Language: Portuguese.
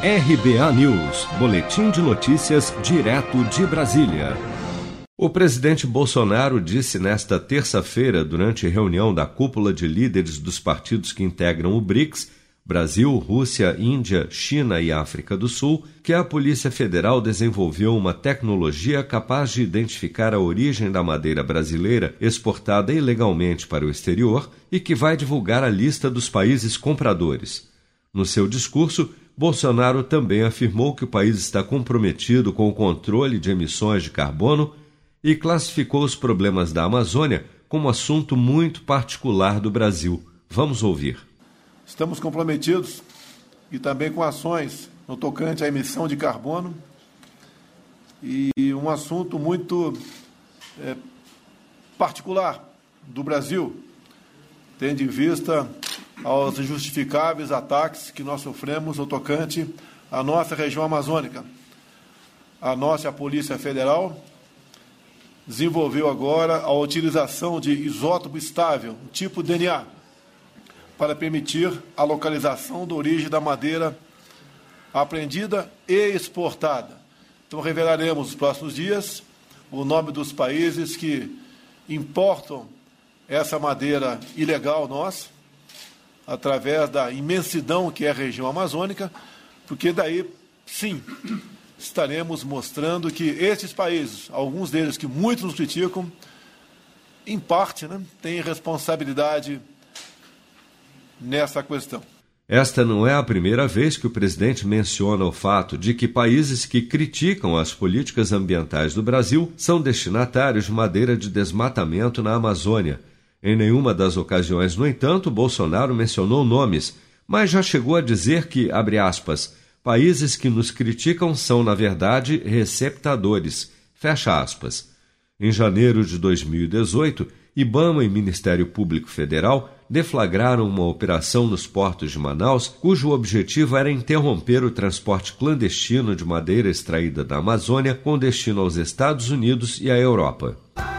RBA News, Boletim de Notícias, direto de Brasília. O presidente Bolsonaro disse nesta terça-feira, durante reunião da cúpula de líderes dos partidos que integram o BRICS, Brasil, Rússia, Índia, China e África do Sul, que a Polícia Federal desenvolveu uma tecnologia capaz de identificar a origem da madeira brasileira exportada ilegalmente para o exterior e que vai divulgar a lista dos países compradores. No seu discurso, Bolsonaro também afirmou que o país está comprometido com o controle de emissões de carbono e classificou os problemas da Amazônia como assunto muito particular do Brasil. Vamos ouvir. Estamos comprometidos e também com ações no tocante à emissão de carbono e um assunto muito é, particular do Brasil, tendo em vista aos injustificáveis ataques que nós sofremos no tocante à nossa região amazônica. A nossa Polícia Federal desenvolveu agora a utilização de isótopo estável, tipo DNA, para permitir a localização da origem da madeira apreendida e exportada. Então, revelaremos nos próximos dias o nome dos países que importam essa madeira ilegal nossa, através da imensidão que é a região amazônica, porque daí, sim, estaremos mostrando que esses países, alguns deles que muitos nos criticam, em parte, né, têm responsabilidade nessa questão. Esta não é a primeira vez que o presidente menciona o fato de que países que criticam as políticas ambientais do Brasil são destinatários de madeira de desmatamento na Amazônia. Em nenhuma das ocasiões, no entanto, Bolsonaro mencionou nomes, mas já chegou a dizer que, abre aspas, países que nos criticam são, na verdade, receptadores, fecha aspas. Em janeiro de 2018, Ibama e Ministério Público Federal deflagraram uma operação nos portos de Manaus, cujo objetivo era interromper o transporte clandestino de madeira extraída da Amazônia com destino aos Estados Unidos e à Europa.